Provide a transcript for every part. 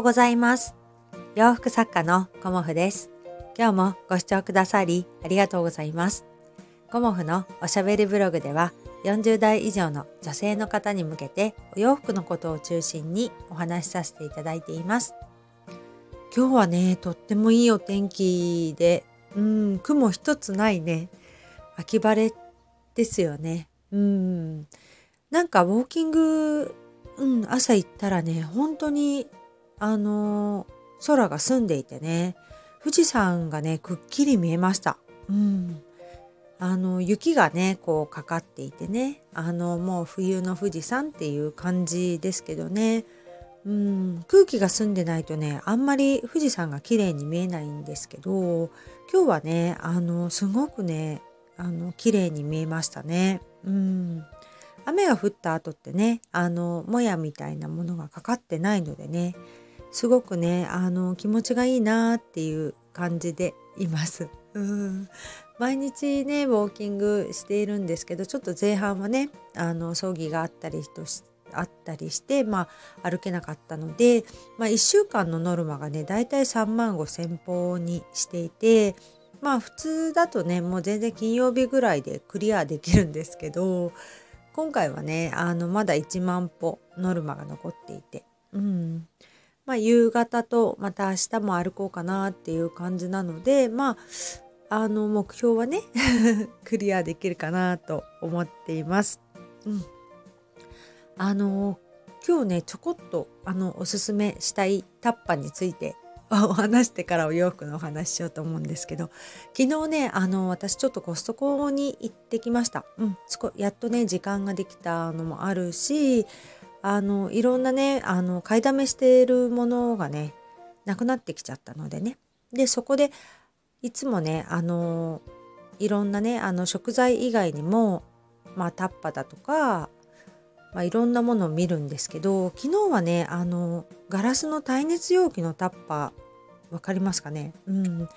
うございます。洋服作家のコモフです。今日もご視聴くださりありがとうございます。コモフのおしゃべりブログでは40代以上の女性の方に向けてお洋服のことを中心にお話しさせていただいています。今日はねとってもいいお天気でうん雲一つないね。秋晴れですよね。うん。なんかウォーキングうん、朝行ったらね、本当に、あのー、空が澄んでいてね、富士山がね、くっきり見えました。うん。あの、雪がね、こうかかっていてね、あの、もう冬の富士山っていう感じですけどね、うん、空気が澄んでないとね、あんまり富士山が綺麗に見えないんですけど、今日はね、あの、すごくね、あの、綺麗に見えましたね。うん。雨が降った後ってねあのもやみたいなものがかかってないのでねすごくねあの気持ちがいいなっていう感じでいます。毎日ねウォーキングしているんですけどちょっと前半はねあの葬儀があったりとしあったりして、まあ、歩けなかったので、まあ、1週間のノルマがねだいたい3万5,000歩にしていてまあ普通だとねもう全然金曜日ぐらいでクリアできるんですけど今回はねあのまだ1万歩ノルマが残っていて、うん。まあ、夕方とまた明日も歩こうかなっていう感じなのでまああの目標はね クリアできるかなと思っています。うん、あの今日ねちょこっとあのおすすめしたいタッパについて お話してからお洋服のお話しようと思うんですけど昨日ねあの私ちょっとコストコに行ってきました、うん、やっとね時間ができたのもあるしあのいろんなねあの買いだめしているものがねなくなってきちゃったのでね。でそこでいつもねあのいろんなねあの食材以外にもまあタッパだとかまあ、いろんなものを見るんですけど昨日はねあのガラスの耐熱容器のタッパー分かりますかね？うん。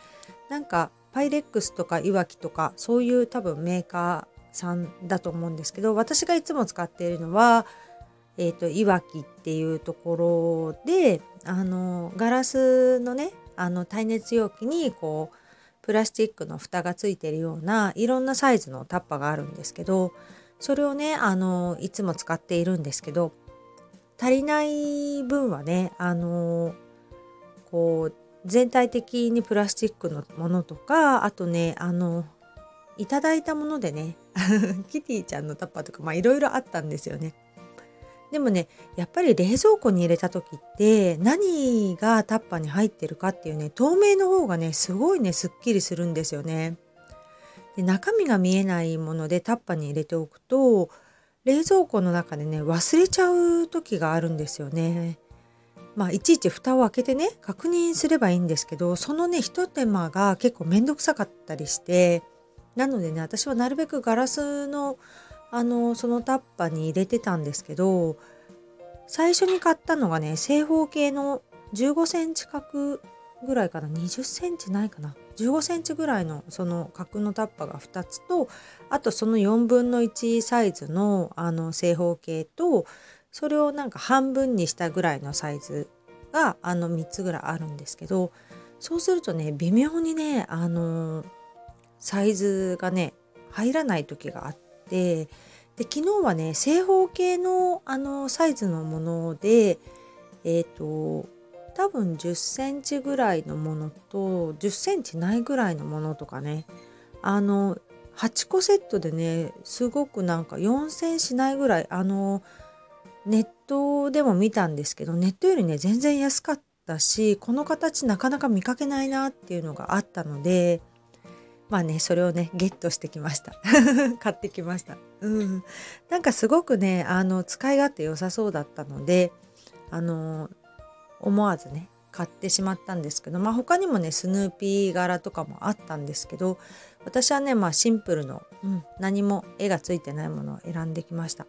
なんかパイレックスとかいわきとかそういう多分メーカーさんだと思うんですけど私がいつも使っているのはえーと、いわきっていうところであのガラスのねあの耐熱容器にこうプラスチックの蓋がついてるようないろんなサイズのタッパがあるんですけどそれをねあのいつも使っているんですけど足りない分はねあのこう全体的にプラスチックのものとかあとねあのいただいたものでね キティちゃんのタッパーとかまあいろいろあったんですよね。でもねやっぱり冷蔵庫に入れた時って何がタッパーに入ってるかっていうね透明の方がねすごいねすっきりするんですよね。で中身が見えないものでタッパに入れておくと冷蔵庫の中でね忘れちゃう時があるんですよね。まあいちいち蓋を開けてね確認すればいいんですけどそのね一手間が結構めんどくさかったりしてなのでね私はなるべくガラスのあのそのタッパに入れてたんですけど最初に買ったのがね正方形の15センチ角ぐらいかな20センチないかな15センチぐらいのその角のタッパが2つとあとその4分の1サイズのあの正方形とそれをなんか半分にしたぐらいのサイズがあの3つぐらいあるんですけどそうするとね微妙にねあのサイズがね入らない時があってで昨日はね正方形のあのサイズのものでえっ、ー、と多分10センチぐらいのものと10センチないぐらいのものとかね。あの8個セットでねすごくなんか4センしないぐらいあのネットでも見たんですけどネットよりね全然安かったしこの形なかなか見かけないなっていうのがあったのでまあねそれをねゲットしてきました。買ってきました。うん。なんかすごくねあの使い勝手良さそうだったのであの思わずね買ってしまったんですけどまあ他にもねスヌーピー柄とかもあったんですけど私はねまあシンプルの、うん、何も絵がついてないものを選んできました。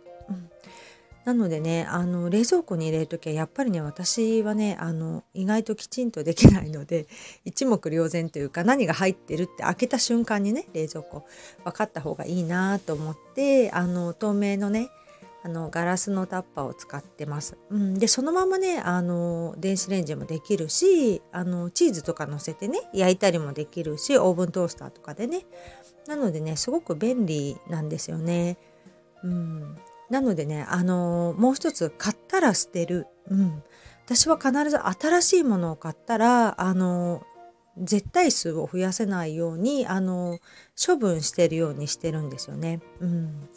なのでねあの冷蔵庫に入れる時はやっぱりね私はねあの意外ときちんとできないので 一目瞭然というか何が入ってるって開けた瞬間にね冷蔵庫分かった方がいいなと思ってあの透明のねあのガラスのタッパーを使ってます。うん、でそのままねあの電子レンジもできるしあのチーズとか乗せてね焼いたりもできるしオーブントースターとかでねなのでねすごく便利なんですよね。うん、なのでねあのもう一つ買ったら捨てる。うん、私は必ず新しいものを買ったらあの絶対数を増やせないようにあの処分してるようにしてるんですよね。うん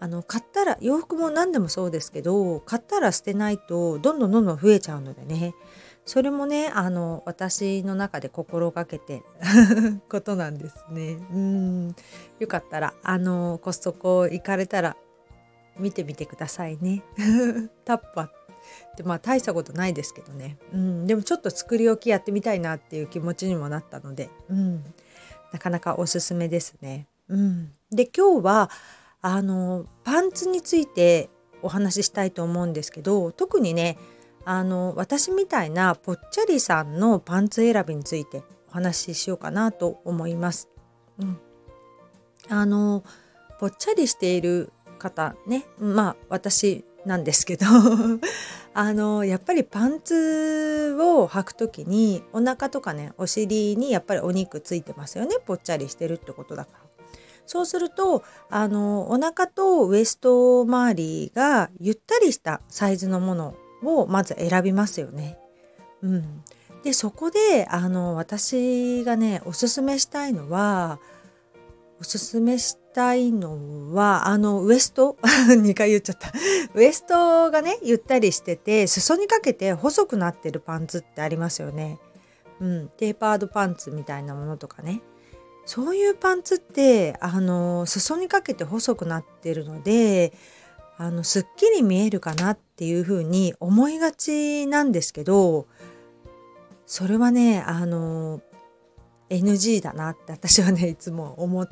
あの買ったら洋服も何でもそうですけど買ったら捨てないとどんどんどんどん増えちゃうのでねそれもねあの私の中で心がけて ことなんですね。うんよかったらあのコストコ行かれたら見てみてくださいね。タッパってまあ大したことないですけどね、うん、でもちょっと作り置きやってみたいなっていう気持ちにもなったので、うん、なかなかおすすめですね。うん、で今日はあのパンツについてお話ししたいと思うんですけど特にねあの私みたいなぽっちゃりさんのパンツ選びについてお話ししようかなと思います。うん、あのぽっちゃりしている方ねまあ私なんですけど あのやっぱりパンツを履く時にお腹とかねお尻にやっぱりお肉ついてますよねぽっちゃりしてるってことだから。そうするとあのお腹とウエスト周りがゆったりしたサイズのものをまず選びますよね。うん、でそこであの私がねおすすめしたいのはおすすめしたいのはあのウエスト？2回言っちゃった。ウエストがねゆったりしてて裾にかけて細くなってるパンツってありますよね。うん、テーパードパンツみたいなものとかね。そういうパンツってあの裾にかけて細くなってるのであのすっきり見えるかなっていうふうに思いがちなんですけどそれはねあの NG だなって私はねいつも思っ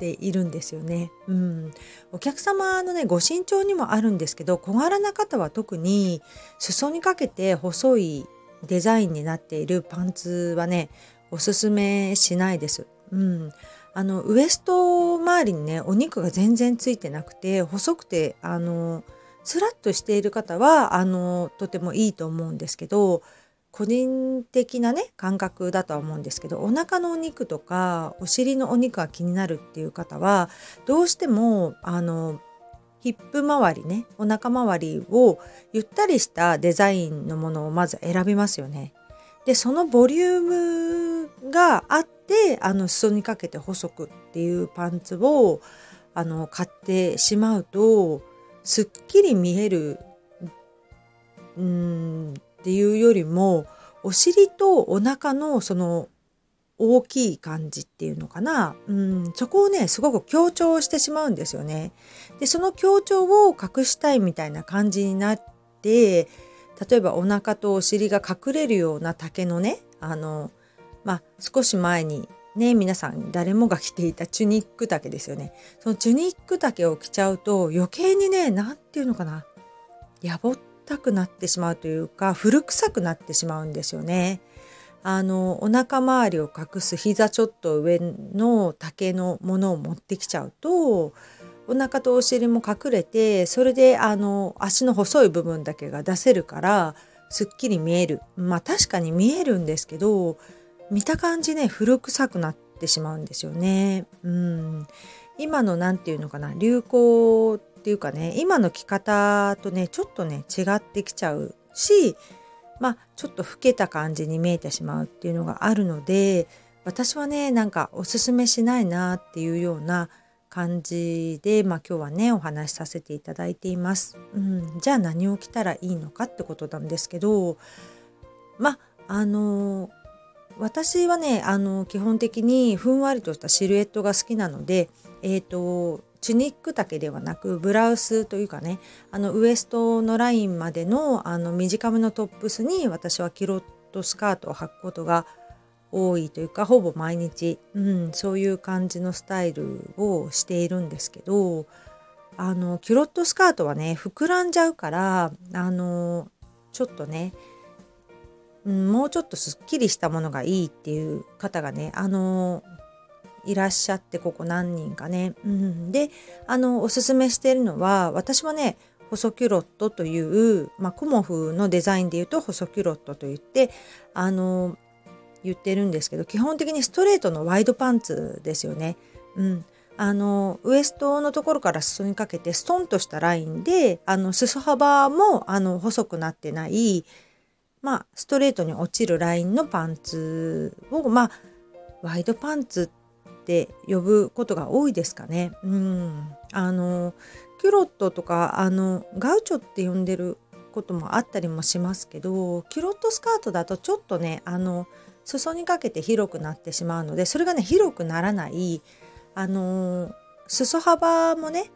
ているんですよね。うん、お客様のねご身長にもあるんですけど小柄な方は特に裾にかけて細いデザインになっているパンツはねおすすめしないです。うん、あのウエスト周りにねお肉が全然ついてなくて細くてあのスラッとしている方はあのとてもいいと思うんですけど個人的なね感覚だとは思うんですけどお腹のお肉とかお尻のお肉が気になるっていう方はどうしてもあのヒップ周りねお腹周りをゆったりしたデザインのものをまず選びますよね。でそのボリュームがあってあの裾にかけて細くっていうパンツをあの買ってしまうとすっきり見えるうんっていうよりもお尻とお腹のその大きい感じっていうのかな、うん、そこをねすごく強調してしまうんですよね。でその強調を隠したいみたいな感じになって例えばお腹とお尻が隠れるような丈のねあのまあ少し前にね皆さん誰もが着ていたチュニック丈ですよね。そのチュニック丈を着ちゃうと余計にね何て言うのかな。やぼったくなってしまうというか古臭くなってしまうんですよね。あのお腹周りを隠す膝ちょっと上の丈のものを持ってきちゃうとお腹とお尻も隠れてそれであの足の細い部分だけが出せるからすっきり見えるまあ確かに見えるんですけど見た感じね古臭くなってしまうんですよね。うん今の何て言うのかな流行っていうかね今の着方とねちょっとね違ってきちゃうしまあちょっと老けた感じに見えてしまうっていうのがあるので私はねなんかおすすめしないなっていうような感じで、まあ、今日はねお話しさせていただいています。うん、じゃあ何を着たらいいのかってことなんですけどまああの私はねあの基本的にふんわりとしたシルエットが好きなので、えーと、チュニック丈ではなくブラウスというかねあのウエストのラインまでのあの短めのトップスに私はキロットスカートを履くことが多いというかほぼ毎日、うん、そういう感じのスタイルをしているんですけどあのキュロットスカートはね膨らんじゃうからあのちょっとね、うん、もうちょっとすっきりしたものがいいっていう方がねあのいらっしゃってここ何人かね。うん、であのおすすめしているのは私はね細キュロットという、まあ、コモフのデザインで言うと細キュロットといってあの言ってるんですけど基本的にストレートのワイドパンツですよね。うん、あのウエストのところから裾にかけてストンとしたラインであの裾幅もあの細くなってないまあストレートに落ちるラインのパンツをまあワイドパンツってって呼ぶことが多いですかね。うん、あのキュロットとかあのガウチョって呼んでることもあったりもしますけどキュロットスカートだとちょっとねあの裾にかけて広くなってしまうのでそれがね広くならないあの裾幅もね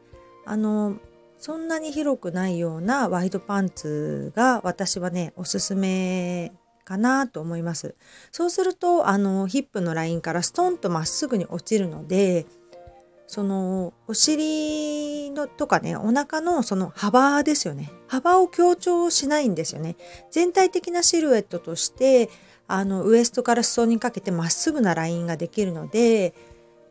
あのそんなに広くないようなワイドパンツが私はねおすすめかなと思います。そうするとあのヒップのラインからストンとまっすぐに落ちるのでそのお尻のとかねお腹のその幅ですよね幅を強調しないんですよね全体的なシルエットとしてあのウエストから裾にかけてまっすぐなラインができるので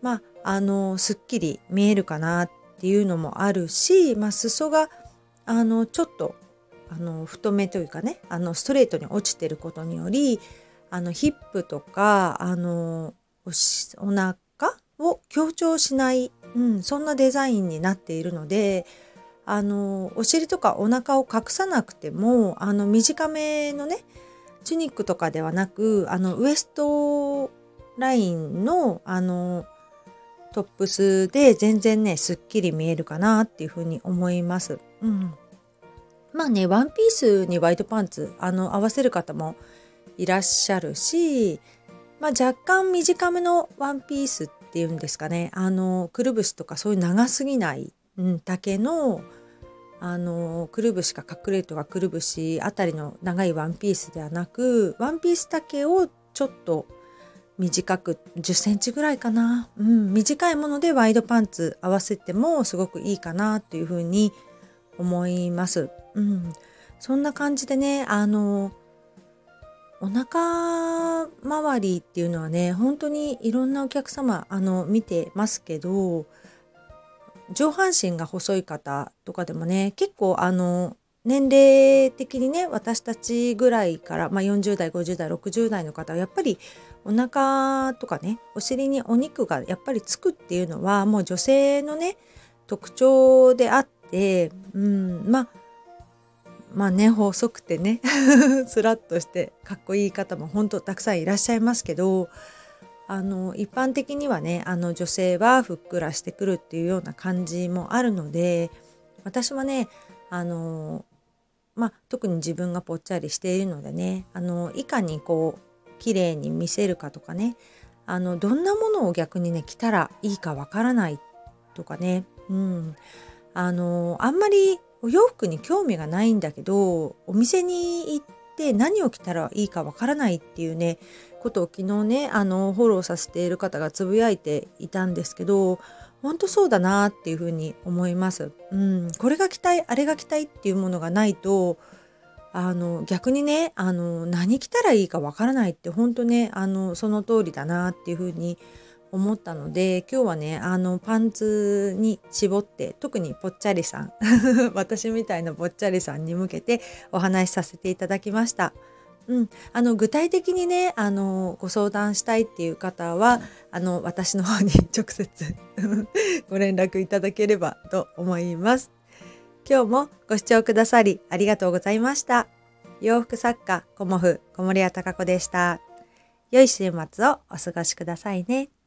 まああのすっきり見えるかなっていうのもあるし、まあ、裾があのちょっとあの太めというかねあのストレートに落ちてることによりあのヒップとかあのおしお腹を強調しない、うん、そんなデザインになっているのであのお尻とかお腹を隠さなくてもあの短めのねチュニックとかではなくあのウエストラインのあのトップスで全然ねすっきり見えるかなっていうふうに思います。うん、まあねワンピースにワイドパンツあの合わせる方もいらっしゃるし、まあ、若干短めのワンピースっていうんですかねあのくるぶしとかそういう長すぎない、うん、丈のあのくるぶしか隠れるとかくるぶしあたりの長いワンピースではなくワンピース丈をちょっと短く10センチぐらいかな、うん、短いものでワイドパンツ合わせてもすごくいいかなというふうに思います。うん、そんな感じでねあのお腹周りっていうのはね本当にいろんなお客様あの見てますけど上半身が細い方とかでもね結構あの年齢的にね私たちぐらいから、まあ、40代50代60代の方はやっぱりお腹とかねお尻にお肉がやっぱりつくっていうのはもう女性のね特徴であっててうんまあまあね細くてね スラッとしてかっこいい方も本当たくさんいらっしゃいますけどあの一般的にはねあの女性はふっくらしてくるっていうような感じもあるので私はねあのまあ特に自分がぽっちゃりしているのでねあのいかにこう綺麗に見せるかとかねあのどんなものを逆にね着たらいいかわからないとかねうん。あのあんまりお洋服に興味がないんだけどお店に行って何を着たらいいかわからないっていうねことを昨日ねあのフォローさせている方がつぶやいていたんですけど本当そうだなっていうふうに思います。うん、これが着たいあれが着たいっていうものがないとあの逆にねあの何着たらいいかわからないって本当ねあのその通りだなっていうふうに思ったので今日はねあのパンツに絞って特にぽっちゃりさん 私みたいなぽっちゃりさんに向けてお話しさせていただきました。うん、あの具体的にねあのご相談したいっていう方はあの私の方に 直接 ご連絡いただければと思います。今日もご視聴くださりありがとうございました。洋服作家コモフ小森屋隆子でした。良い週末をお過ごしくださいね。